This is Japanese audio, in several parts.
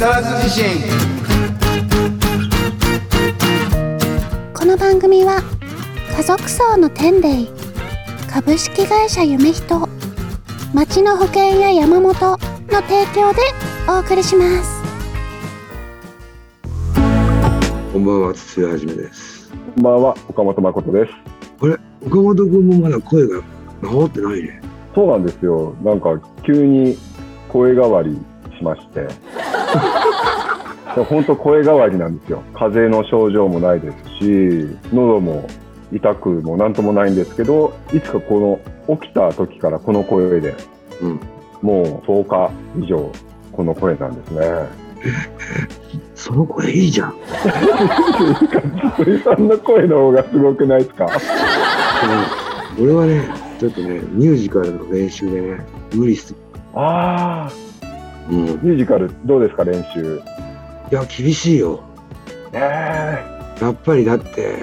沢津地震この番組は家族層の天霊株式会社夢人町の保険や山本の提供でお送りしますこんばんは、筒井はじめです。こんばんは、岡本誠です。あれ、岡本君もまだ声が治ってないね。そうなんですよ。なんか急に声変わりしまして。本当声変わりなんですよ。風邪の症状もないですし、喉も痛くもなんともないんですけど、いつかこの起きた時からこの声で、うん。もう10日以上この声なんですね。その声いいじゃん。鳥さんの声の方がすごくないですか？うん俺はね、ちょっとね、ミュージカルの練習でね、無理する。ああ、うん。ミュージカルどうですか練習？いや、厳しいよ。えやっぱりだって、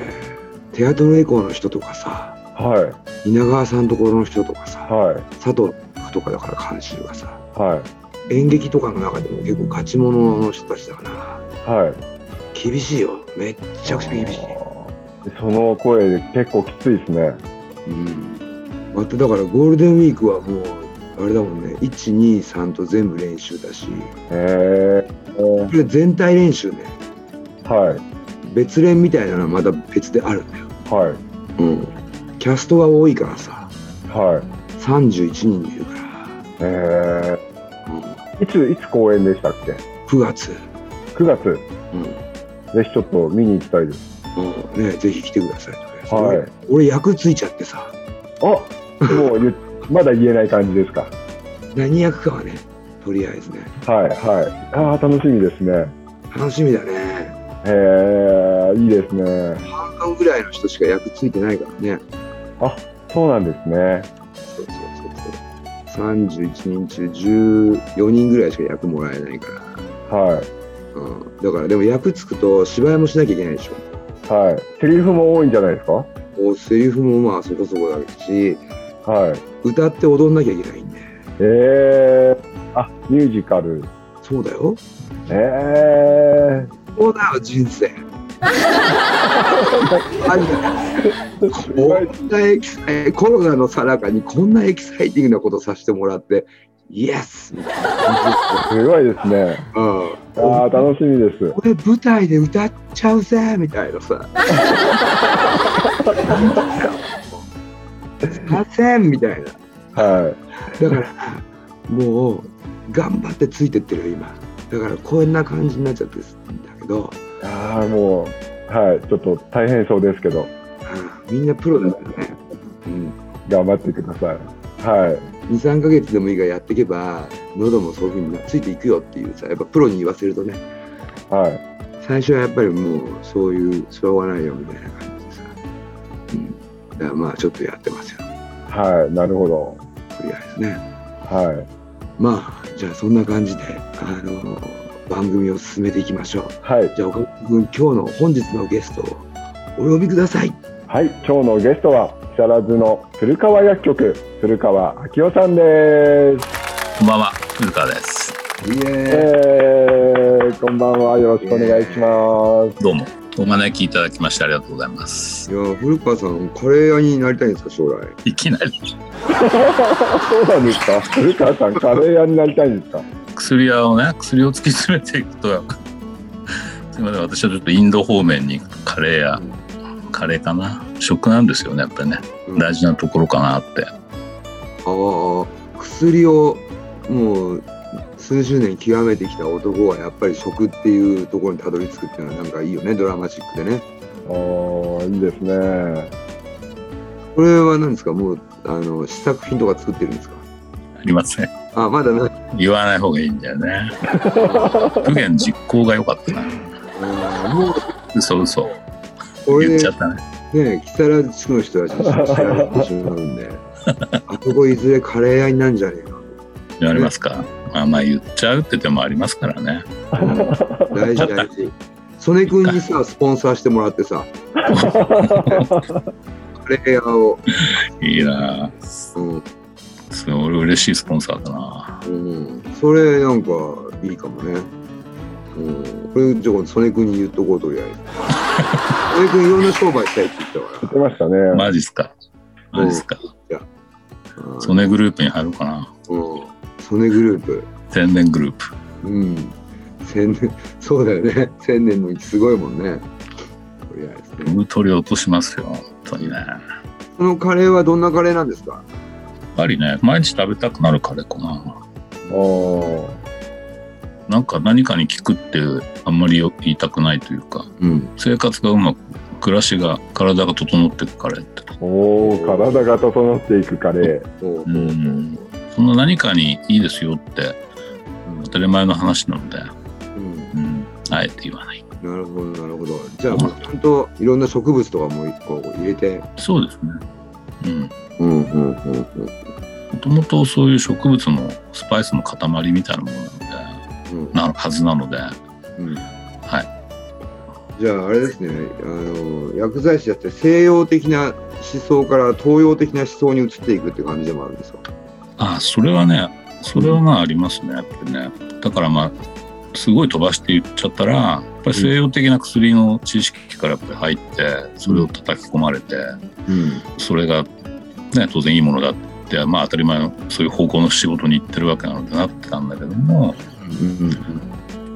テアトルエコーの人とかさ、えはい、稲川さんところの人とかさ、はい、佐藤とかだから監修がさ、はい、演劇とかの中でも結構勝ち物の人たちだから、はい。厳しいよ。めっちゃくちゃ厳しい。その声結構きついですね。うん。まただからゴールデンウィークはもう、あれだもんね、1、2、3と全部練習だし、へえこれ全体練習ね、はい、別練みたいなのはまだ別であるんだよ。はい、うん。キャストが多いからさ、はい。31人いるから、えうん、ー、いつ、いつ公演でしたっけ？9月、?9 月。うん。ぜひちょっと見に行きたいです。うん、ね、ぜひ来てくださいはい。俺俺役ついちゃってさ、あもう言っまだ言えない感じですか？何役かはね、とりあえずね、はい、はい。ああ、楽しみですね。楽しみだね。へえいいですね。半々ぐらいの人しか役ついてないからね。そうなんですね。そうそうそうそう。31人中14人ぐらいしか役もらえないから。はい、うん、だからでも役つくと芝居もしなきゃいけないでしょ。はい。セリフも多いんじゃないですか？セリフもまあそこそこだし、はい。歌って踊んなきゃいけないんで。えー、あ、ミュージカル。そうだよ。えそうだよ、人生。こんなエキサイコロナのさなかにこんなエキサイティングなことさせてもらって、イエスみたいな感すごいですね。じ。うん。ああ、楽しみです。俺舞台で歌っちゃうぜみたいなさ。ませんみたいな。はだから、もう、頑張ってついてってるよ、今。だから、こんな感じになっちゃってるんだけど、い。ああ、もう、はい。ちょっと大変そうですけど、うんみんなプロだからね。うん。頑張ってください。はい。2、3ヶ月でもいいからやっていけば、喉もそういうふうについていくよっていうさ、やっぱプロに言わせるとね、はい。最初はやっぱりもう、そういう、しょうがないよみたいな感じでさ。うん。だからまあ、ちょっとやってますよ。はい。なるほど。とりあえずね。はい。まあ、じゃあそんな感じで、あの、番組を進めていきましょう。はい。じゃあ、岡本君、今日の本日のゲストをお呼びください。はい。今日のゲストは、木更津の古川薬局、古川明夫さんです。こんばんは、古川です。いええー、こんばんは。よろしくお願いします。どうも、お招きいただきましてありがとうございます。いや、古川さん、カレー屋になりたいんですか、将来？いきなり そうなんですか。古川さん、カレー屋になりたいんですか。薬屋をね、薬を突き詰めていくと、すみません、私はちょっとインド方面にカレー屋、カレーかな。食なんですよね、やっぱりね。うん大事なところかなって。ああ、薬をもう数十年極めてきた男はやっぱり食っていうところにたどり着くっていうのはなんかいいよね、ドラマチックでね。おーいいですね。これは何ですか、もうあの試作品とか作ってるんですか？ありません。あ、まだない。言わない方がいいんだよね。不言実行が良かったな。あーもう嘘嘘。これで言っちゃったね。ね、木更津地区の人たちに知られてしまうんで、あそこいずれカレー屋になるんじゃねえの言われますか？まあまあ言っちゃうって手もありますからね。大事大事。曽根君にさ、スポンサーしてもらってさ、カレー屋を、いいなうん、それ俺嬉しいスポンサーだなうん、それなんかいいかもね。うん、これじゃあ曽根君に言っとこうとりあえず 曽根君いろんな商売したいって言ったか言ってましたね。マジっすか？マジっすか？らうんソネグループに入ろうかな。うん曽根グループ天然グループ。うん千年そうだよね千年のうちすごいもんねとりあえずね僕取り落としますよ。本当にね。やっそのカレーはどんなカレーなんですか？ぱりね、毎日食べたくなるカレーかな。あーなんか何かに効くってあんまりよ言いたくないというか、うん生活がうまく、暮らしが、体が整っていくカレーって。おー体が整っていくカレー。うん。その何かにいいですよって当たり前の話なので、うん。うん、あえて言わない。なるほどなるほど。じゃあもうちゃんといろんな植物とかもこう入れて。そうですね。うん。うんうんうんうん。もともとそういう植物のスパイスの塊みたいなものなので、うん。なるはずなので、うん。はい。じゃああれですね。あの薬剤師だって西洋的な思想から東洋的な思想に移っていくって感じでもあるんですか？あ、それはね、それはまあありますね、やっぱりね。だからまあ、すごい飛ばして言っちゃったら、やっぱり西洋的な薬の知識からやっぱり入って、それを叩き込まれて、うん。それが、ね、当然いいものだって、まあ当たり前のそういう方向の仕事に行ってるわけなのでなってたんだけども、うん。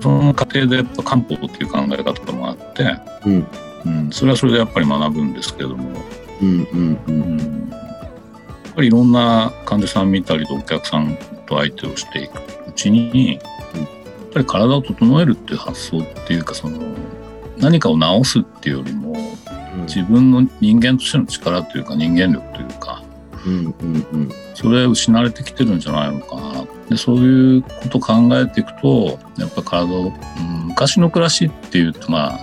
その過程でやっぱ漢方っていう考え方もあって、うん。うん、それはそれでやっぱり学ぶんですけども、うんうんううんっぱりいろんな患者さん見たりとお客さんと相手をしていくうちに、うんやっぱり体を整えるっていう発想っていうかその何かを治すっていうよりも自分の人間としての力というか人間力というかうんうんうん。それ失われてきてるんじゃないのかな。でそういうことを考えていくとやっぱ体を、うん、昔の暮らしっていうとまあ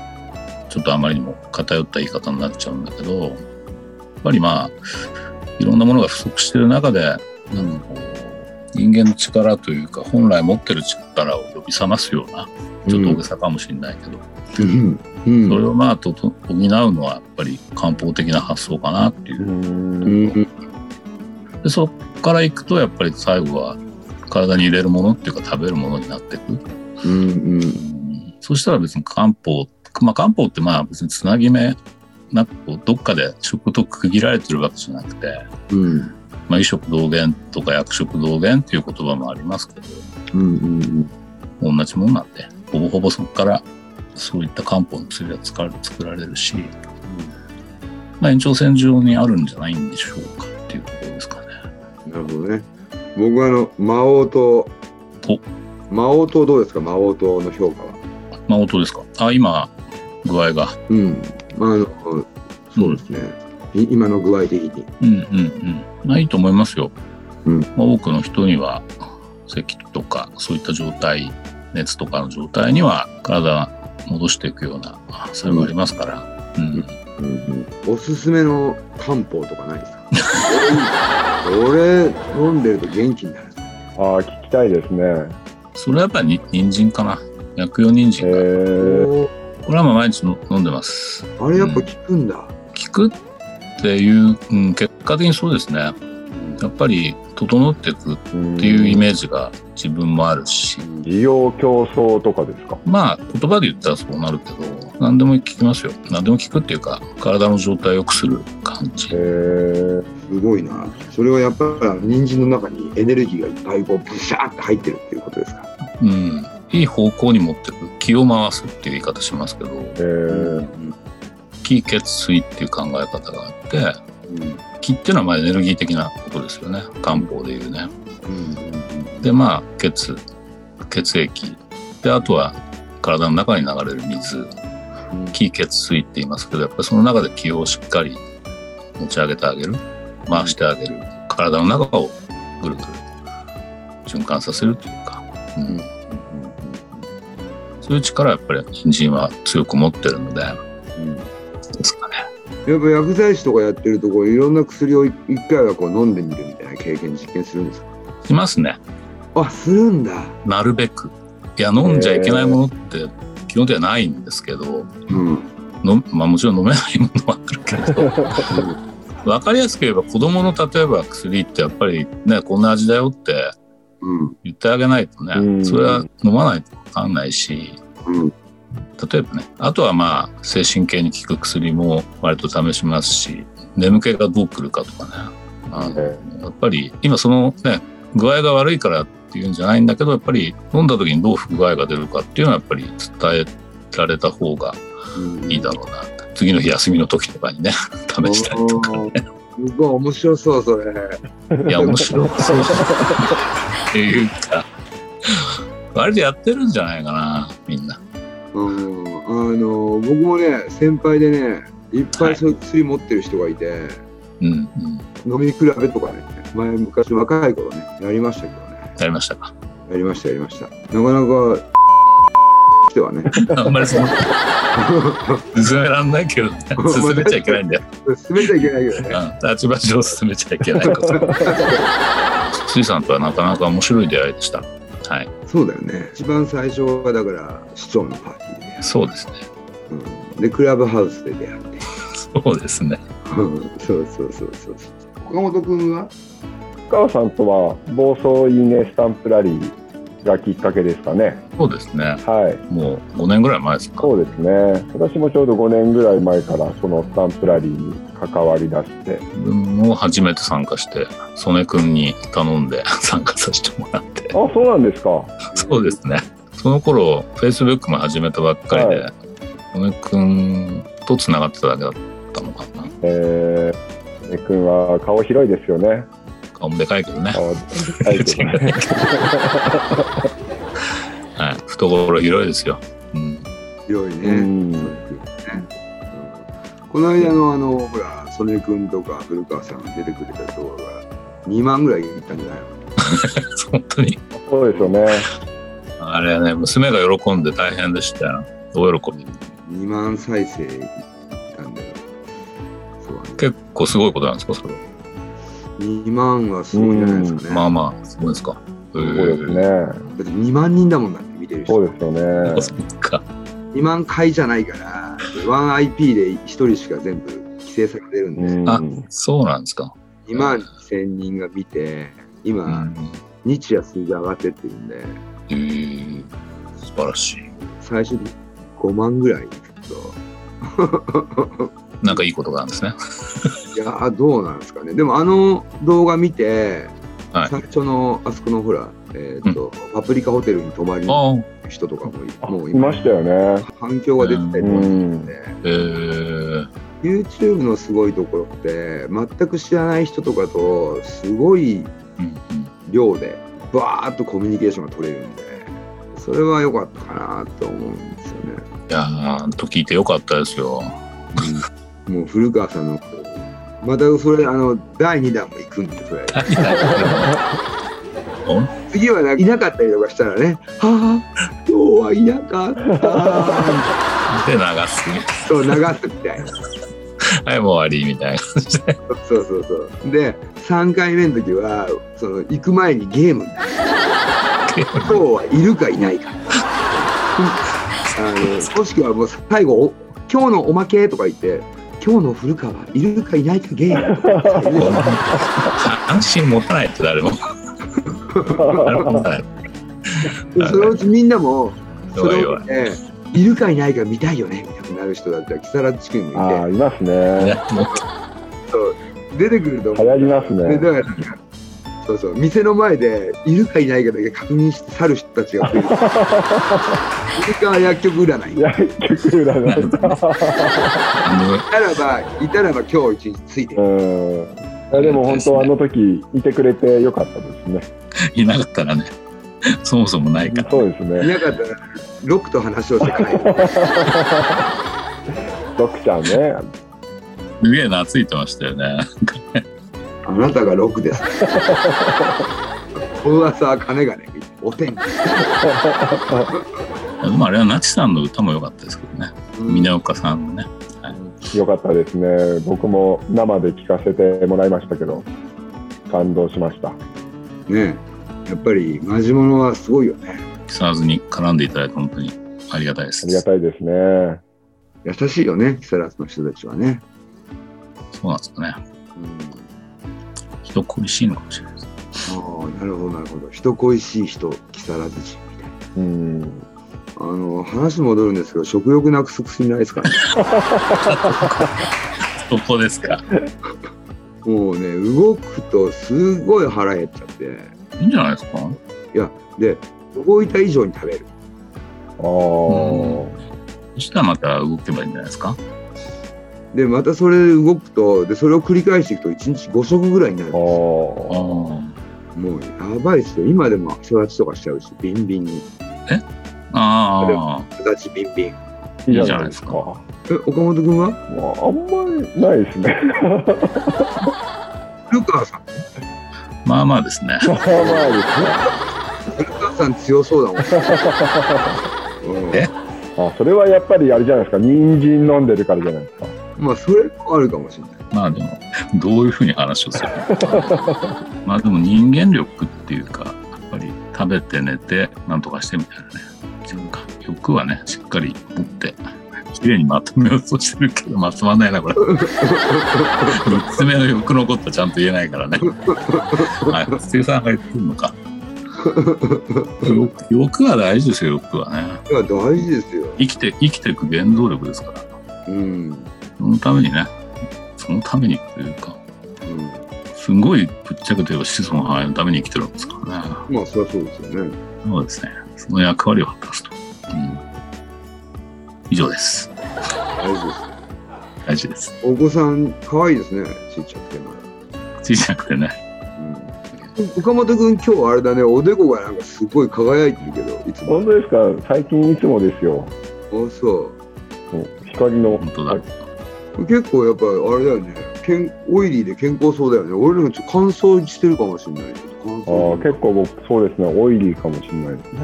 ちょっとあまりにも偏った言い方になっちゃうんだけどやっぱりまあいろんなものが不足してる中でなん。かこう人間の力というか本来持ってる力を呼び覚ますようなちょっと大げさかもしれないけど、うん。うん。それをまあとと補うのはやっぱり漢方的な発想かなっていう。う。うん。んでそこからいくとやっぱり最後は体に入れるものっていうか食べるものになっていく。うん。うん。そしたら別に漢方、まあ漢方ってまあ別につなぎ目なくこうどっかで食と区切られてるわけじゃなくて、うん。まあ、医食同源とか薬食同源っていう言葉もありますけど、うんうん同じもんなんで、ほぼほぼそこからそういった漢方の薬が作ら作られるし、まあ延長線上にあるんじゃないんでしょうかっていうところですかね。なるほどね。僕はあの魔王と魔王とどうですか？魔王との評価は。まあ音ですか？あ、今、具合が。うん。まああのそうですね、い今の具合的にうんうんうん。まあいいと思いますよ。うんまあ、多くの人には、咳とかそういった状態、熱とかの状態には体戻していくような作用がありますから。うん。うんうん、おすすめの漢方とかないですか？俺飲んでると元気になるああ、聞きたいですね。それはやっぱりに人参かな。薬用人参えか。ー、これはまあ毎日の飲んでます。あれやっぱ効くんだ、効くっていう、うん、結果的にそうですね。やっぱり整っていくっっていうイメージが自分もあるし、利用競争とかですか？まあ言葉で言ったらそうなるけど、何でも聞きますよ。何でも聞くっていうか、体の状態を良くする感じえ。ー、すごいなそれはやっぱり人参の中にエネルギーがいっぱいこうブシャーって入ってるっていうことですか？うん。いい方向に持っていく。気を回すっていう言い方しますけど、えー、気血水っていう考え方があって、うん気っていうのはまあエネルギー的なことですよね。漢方でいうね。うんで、まあ、血、血液。で、あとは体の中に流れる水。気血水って言いますけど、やっぱりその中で気をしっかり持ち上げてあげる。回してあげる。体の中をぐるぐる循環させるというか。うんうんそういう力はやっぱり人参は強く持ってるので、うんですかね。やっぱ薬剤師とかやってるとこういろんな薬を一回はこう飲んでみるみたいな経験実験するんですか？しますね。あするんだ。なるべく。いや、飲んじゃいけないものって基本ではないんですけど、うん。のまあもちろん飲めないものはあるけど、わかりやすく言えば子供の例えば薬ってやっぱりね、こんな味だよってうん。言ってあげないとね、うん。それは飲まないとわかんないし、うん。例えばね、あとはまあ、精神系に効く薬も割と試しますし、眠気がどう来るかとかね。あのえやっぱり、今そのね、具合が悪いからっていうんじゃないんだけど、やっぱり飲んだ時にどう不具合が出るかっていうのはやっぱり伝えられた方がうんいいだろうなって。次の日休みの時とかにね、試したりとかね。すごい面白そう、それ。いや、面白そう。っていうか、割とやってるんじゃないかな、みんな。うん。あの、僕もね、先輩でね、いっぱいそういう薬持ってる人がいて、うん、うん。飲み比べとかね、前昔若い頃ね、やりましたけどね。やりましたか。やりました、やりました。なかなか、してはね、あんまりその、進めらんないけどね。進めちゃいけないんだよ。進めちゃいけないけどね。うん。立場上進めちゃいけないこと。水さんとはなかなか面白い出会いでした。はい。そうだよね。一番最初はだから、市長のパーティーで、そうですね。うん、で、クラブハウスで出会って。そうですね。うんそうそうそうそう。岡本君は？川さんとは暴走いいねスタンプラリーがきっかけですかね。そうですね。はい。もう5年ぐらい前ですか。そうですね。私もちょうど5年ぐらい前からそのスタンプラリーに関わりだして、自分も初めて参加して、曽根君に頼んで 参加させてもらって。あ、そうなんですか。そうですね。その頃、Facebook も始めたばっかりで、曽根君と繋がってただけだったのかな。えー、ね君は顔広いですよね。顔もでかいけどね。顔でかいけどね。はい。懐広いですよ。うん。広いうね。ん。うんこの間のあの、ほら、曽根君とか古川さんが出てくれた動画が2万ぐらいいったんじゃないの？本当に。そうですよね。あれはね、娘が喜んで大変でしたよ。大喜び。2万再生いったんだよ。そうだね。結構すごいことなんですか、それは。2万はすごいんじゃないですかね。まあまあ、すごいですか。そうですね。だって2万人だもんだって見てる人。そうですよね。えー。そっか。2万回じゃないから、1IP で1人しか全部規制されてるんで、うん。あそうなんですか。2万2000人が見て、今、うん。日夜数字上がってってるんで、えー、素晴らしい。最初に5万ぐらいちょっと。なんかいいことがあるんですね。いやーどうなんですかね。でもあの動画見て、はい最初のあそこのほら、えっ、と、パプリカホテルに泊まりに人とかももういましたよね。反響が出てたりとかするんで、えー、YouTube のすごいところって、全く知らない人とかと、すごい。量で、バーっとコミュニケーションが取れるんで、それは良かったかなと思うんですよね。いやー、と聞いてよかったですよ。もう古川さんの、またそれ、あの、第2弾も行くんで、それ。次はないなかったりとかしたらね、はあ、今日はいなかった。で流す。そう、流すみたいな。はい、もう終わりみたいな感じで。そうそうそう。で、3回目の時は、その、行く前にゲーム。今日はいるかいないか。あの、もしくはもう最後、お今日のおまけとか言って、今日の古川いるかいないかゲーム とか安心持たないと誰も。誰も持たない。でそのうちみんなも、それを。ね、い。るかいないか見たいよね。みたいになる人だったら、木更津地区にもいて。ああ、いますね。そう。出てくると流行りますでね。だからそうそう。店の前でいるかいないかだけ確認して去る人たちが増える。それから薬局占い。い薬局占い。とあたらばいたらば今日一日ついてる。でも本当あの時いてくれてよかったですね。のいなかったらね、そもそもないから。そうですいね。なかったらロックと話をしてかないロクちゃんね。すげえ懐いてましたよね。あなたがロックですこの朝は金がねお天気 でもあれはナチさんの歌も良かったですけどね。峰岡さんのね。よかったですね。僕も生で聞かせてもらいましたけど、感動しました。ねやっぱりマジモノはすごいよね木更津に絡んでいただいて本当にありがたいです。ありがたいですね。優しいよね木更津の人たちはね、そうなんですかね。うん人恋しいのかもしれないです。ああなるほどなるほど人恋しい人木更津人みたいなうん。あの話戻るんですけど食欲なくす薬ないですかね そこですか？もうね動くとすごい腹減っちゃっていいんじゃないですか？いやで動いた以上に食べる。あー。そしたらまた動けばいいんじゃないですか？でまたそれで動くとでそれを繰り返していくと1日5食ぐらいになるんですよ。もうやばいですよ。今でも育ちとかしちゃうしビンビンに。ああ、育ちビンビン。いいじゃないですか。え岡本君は？まあ、あんまりないですね。古川さんまあまあですね。まあまあですね。古川さん強そうだもん、うんえ？あ、それはやっぱりあれじゃないですか。人参飲んでるからじゃないですか。まあそれもあるかもしれないまあでも、どういうふうに話をするか。まあでも人間力っていうか、やっぱり食べて寝て、なんとかしてみたいなね。欲はね、しっかり持って、綺麗にまとめようとしてるけど、まとまんないな、これ。3つ目の欲のことはちゃんと言えないからね。はい、生さんが言ってるのか。欲欲は大事ですよ、欲はね。いや大事ですよ生きて、生きていく原動力ですから。うんそのためにね、そのためにというか、うんすごいぶっちゃけて言えば子孫繁栄のために生きてるわけですからね。まあそりゃそうですよねそうですね。その役割を果たすと。うん、以上です。大事です大事です。お子さん可愛いですねちっちゃくてまだ小さくてね。うん岡本君今日あれだねおでこがなんかすごい輝いてるけどいつも本当ですか？最近いつもですよ。あそう光の。本当だ。結構やっぱあれだよね健オイリーで健康そうだよね俺らちょっと乾燥してるかもしれない乾あ燥ー結構僕、そうですね。オイリーかもしれないですね。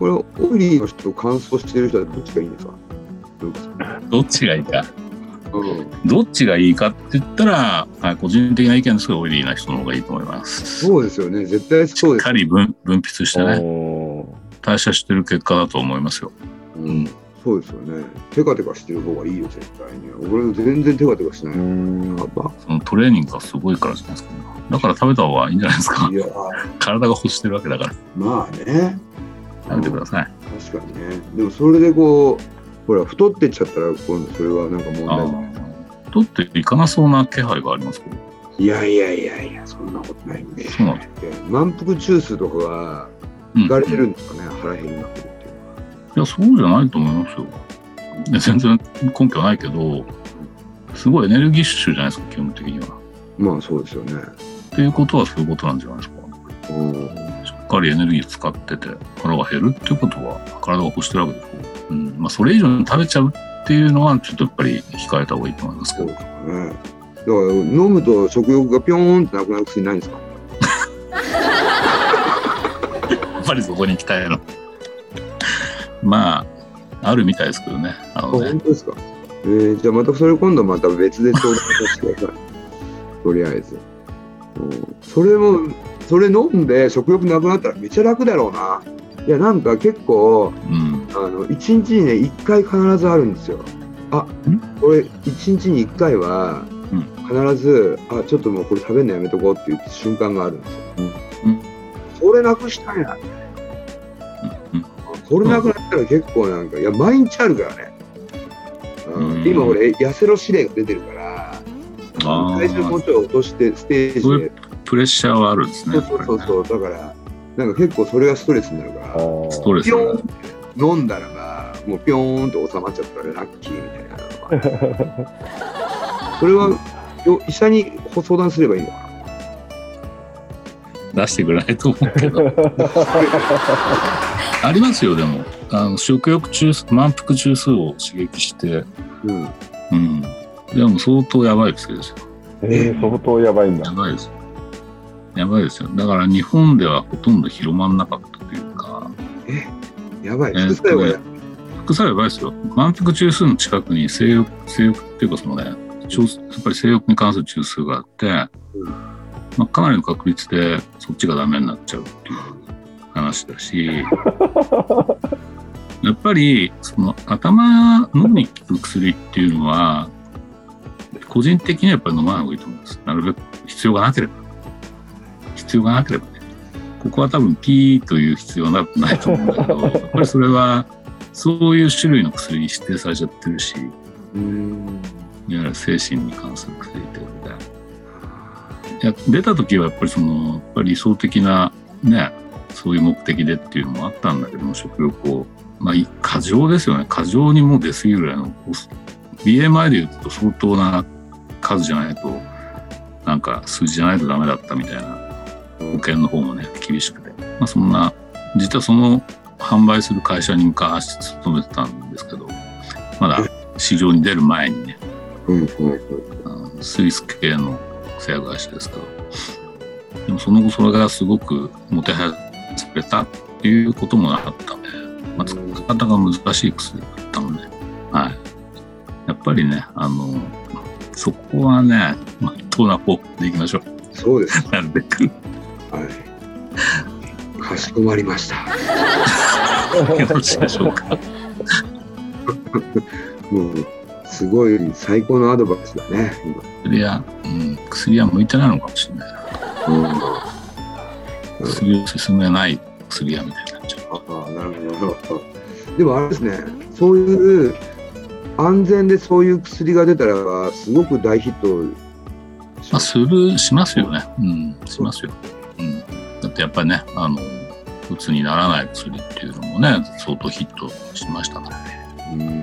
これオイリーの人と乾燥してる人はどっちがいいんですか？どっちがいいか。うんどっちがいいかって言ったら、はい、個人的な意見ですけど、オイリーな人の方がいいと思います。しそうですよね絶対そうですっかり分分泌してね、代謝してる結果だと思いますよ。うん、そうですよねテカテカしてる方がいいよ絶対に俺全然テカテカしなうい、ん。やっぱそのトレーニングがすごいからじゃないですか、ね。だから食べた方がいいんじゃないですかい。やー体が欲してるわけだから。まあね食べてください。確かにねでもそれでこうほら太ってっちゃったら今度それはなんか問あ題じゃないー取っていかなそうな気配がありますけど。いやいやいやいやそんなことないんでそうなんで満腹中枢とかがうんいかれてるんですかね、腹減りまくるっていういや、そうじゃないと思いますよ。全然根拠ないけど、すごいエネルギッシュじゃないですか、基本的には。まあそうですよねっていうことはそういうことなんじゃないですか。かりエネルギー使ってて、腹が減るっていうことは、体が欲してるわけでしょ？うん。まあ、それ以上に食べちゃうっていうのは、ちょっとやっぱり控えた方がいいと思いますけどねだから飲むと食欲がピョーンってなくなる薬ないんですか？やっぱりそこに行きたいの。まあ、あるみたいですけどね。ああのね本。当ですか？えー、じゃあまたそれ今度また別で相談させてください とりあえず、うん、それもそれ飲んで食欲なくなったらめっちゃ楽だろうな。いやなんか結構うん。あの1日にね1回必ずあるんですよ。あこれ1日に1回はうん。必ず、あちょっともうこれ食べるのやめとこうって言って瞬間があるんですよ、うん。それなくしたいな。うん。これなくなったら結構なんかいや毎日あるからね、うんうん。今俺痩せろ指令が出てるから体重もうちょい落としてステージでプレッシャーはあるんですね。そうそうそうそうだからなんか結構それがストレスになるかあらーストレスピョーンって飲んだらばもうピョーンと収まっちゃったらラッキーみたいなのが それはよ医者に相談すればいいのかな？出してくれないと思うけど。ありますよ、でも。あの食欲中枢、満腹中枢を刺激して、うんうん。でも相当やばい薬ですよ。えー、相当やばいんだや。ばいですよ。やばいですよ。だから日本ではほとんど広まんなかったというか、やばいえー副作用副作用やばいですよ。満腹中枢の近くに性欲、性欲っていうかそのね、やっぱり性欲に関する中枢があって、うんまあ、かなりの確率でそっちがダメになっちゃうっていう話だし、やっぱりその頭のみ効く薬っていうのは、個人的にはやっぱり飲まない方がいいと思います。なるべく必要がなければ。必要がなければね。ここは多分 P という必要はないと思うんだけど、やっぱりそれはそういう種類の薬に指定されちゃってるし、いわゆる精神に関する薬ってことで。いや出た時はやっぱりその、やっぱり理想的なね、そういう目的でっていうのもあったんだけども、食欲を、まあ、過剰ですよね。過剰にもう出過ぎるぐらいの、BMI で言うと相当な数じゃないと、なんか数字じゃないとダメだったみたいな、保険の方もね、厳しくて。まあそんな、実はその販売する会社に昔勤めてたんですけど、まだ市場に出る前にね、うんうんスイス系の製薬会社ですけど、でもその後それがすごくもてはやされたっていうこともあったので、まあ、使い方が難しい薬だったので、はい。やっぱりね、あの、そこはね、まっとうな方でいきましょう。そうです。なるべく。はい。かしこまりました。よろしいでしょうか。もう、すごい最高のアドバイスだね、薬は、うん、薬は向いてないのかもしれない。うん。薬を進めない薬屋みたいになっちゃう。ああ、なるほど。でもあれですね、そういう安全でそういう薬が出たら、すごく大ヒットしまあ。する、しますよね。うん、しますよ。やっぱりね、あの、うつにならない薬っていうのもね、相当ヒットしましたからね。うん。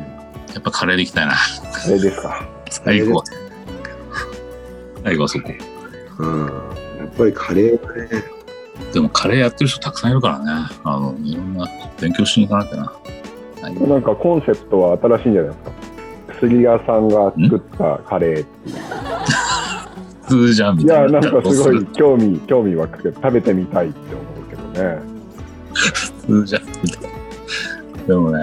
やっぱカレーでいきたいな。あれですか。最後は。最後はそこ。うん。やっぱりカレーはね、でもカレーやってる人たくさんいるからね。あの、いろんな勉強しに行かなきゃな。はいなんかコンセプトは新しいんじゃないですか。薬屋さんが作ったカレーっていう。普通じゃんみいや、たいな。なんかすごい普興味、興味湧くけど、食べてみたいって思うけどね。通じゃんみたいな。でもね、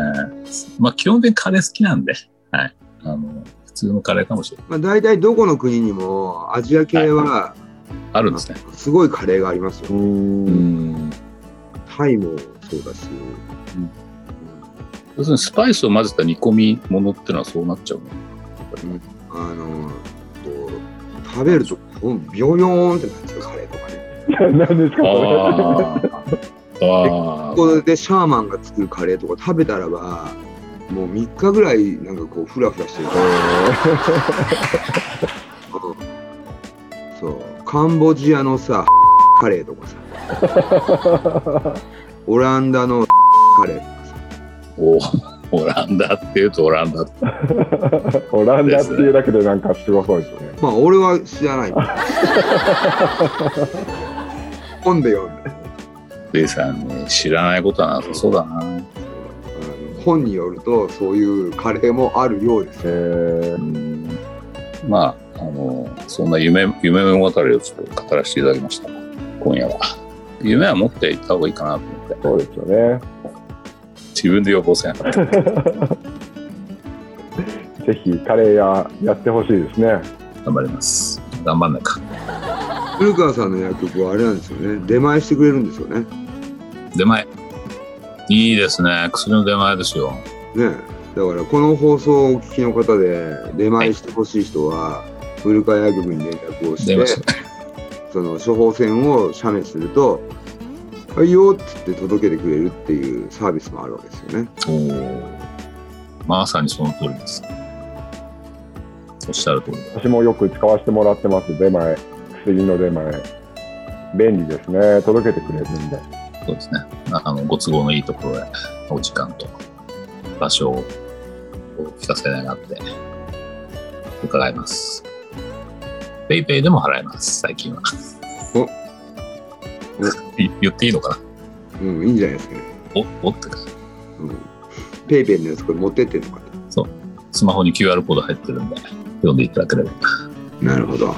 まあ基本的にカレー好きなんで、はい。あの、普通のカレーかもしれない。まあ、大体どこの国にもアジア系はあるんですね。すごいカレーがありますよ。うーん。ん。タイもそうだし、要するにスパイスを混ぜた煮込み物ってのはそうなっちゃうの？あの、食べると、こうビョヨーンってなるんですよ、カレーとかね。何ですか、それ。ここでシャーマンが作るカレーとか食べたらば、もう3日ぐらいなんかこうフラフラしてる。そう。カンボジアのさカレーとかさ。オランダのカレーとかさ。おオランダっていうとオランダ。オランダっていうだけでなんかすごそうですよね。まあ俺は知らない本で読んでレイさんね、知らないことはなさそうだな。本によるとそういうカレーもあるようですえうんまあ、あの、そんな夢、夢物語をちょっと語らせていただきました。今夜は。夢は持っていった方がいいかなと思ってー、。そうですよね。自分で予防せん。ぜひカレー屋やってほしいですね。頑張ります。頑張んないか。古川さんの薬局はあれなんですよね出前してくれるんですよね出前。いいですね。薬の出前ですよ。ねだからこの放送をお聞きの方で出前してほしい人は古川薬局に連絡をして出ます。その処方箋を写メすると「はいよ」っつって届けてくれるっていうサービスもあるわけですよね。おーまさにその通りです。おっしゃる通り。私もよく使わせてもらってます。出前、薬の出前。便利ですね。届けてくれるんで。そうですね。あの、ご都合のいいところへ、お時間と場所を聞かせ願って、伺います。ペイペイでも払えます、最近は。言っていいのかうん、いいんじゃないですかね。なお、おってか。うん、ペイペイのやつこれ持ってってんのかスマホに QR コード入ってるんで、読んでいただければ。と。なるほど。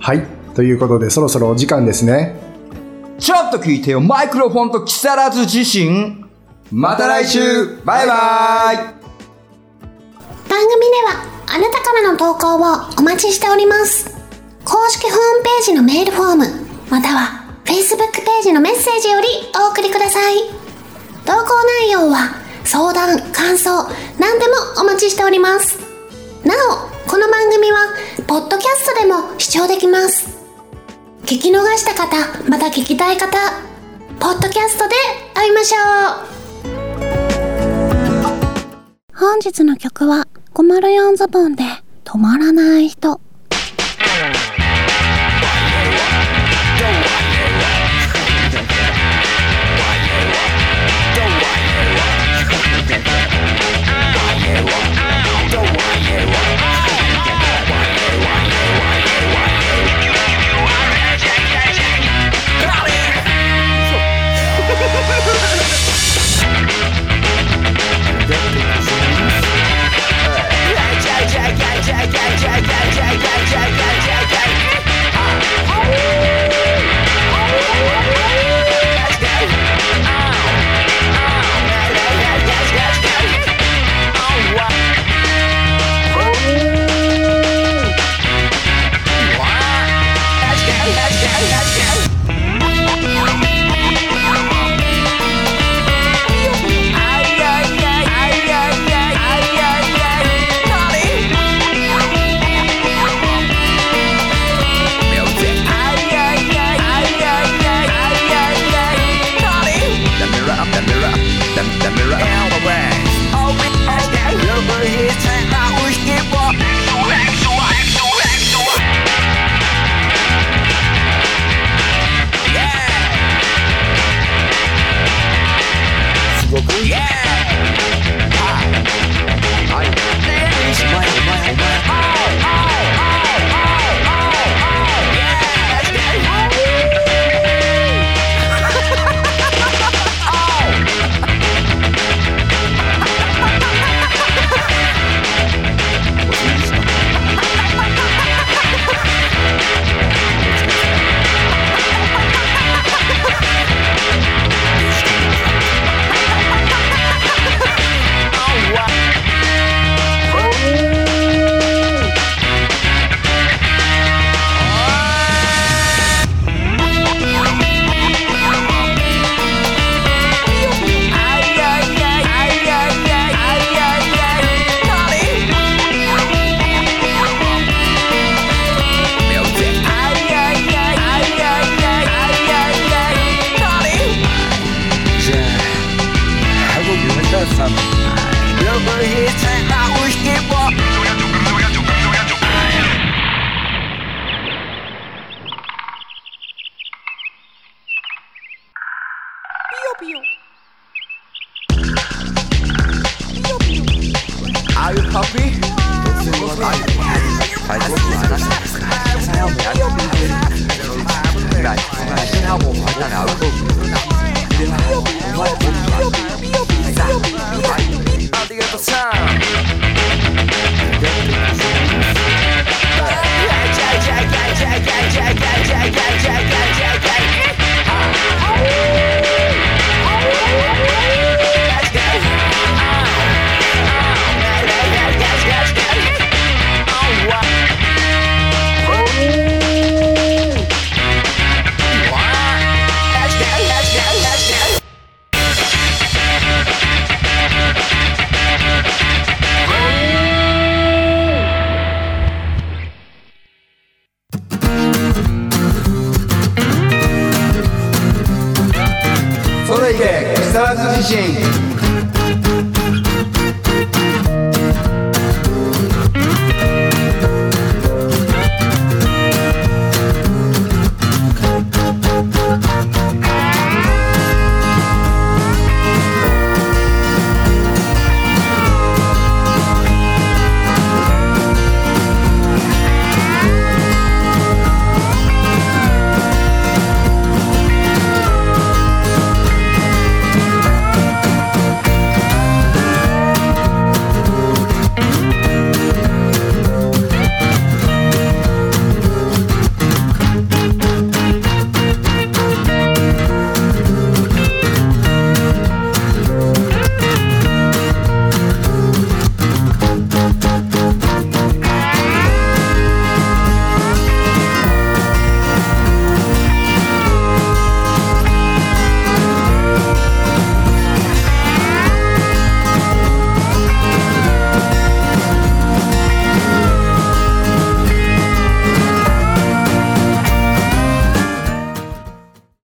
はい。ということで、そろそろお時間ですね。ちょっと聞いてよ、マイクロフォンと木更津自身。また来週バイバイ番組ではあなたからの投稿をお待ちしております公式ホームページのメールフォームまたは Facebook ページのメッセージよりお送りください。投稿内容は相談感想何でもお待ちしております。なおこの番組はポッドキャストでも視聴できます。聞き逃した方また聞きたい方ポッドキャストで会いましょう。本日の曲は504ズボンで止まらない人。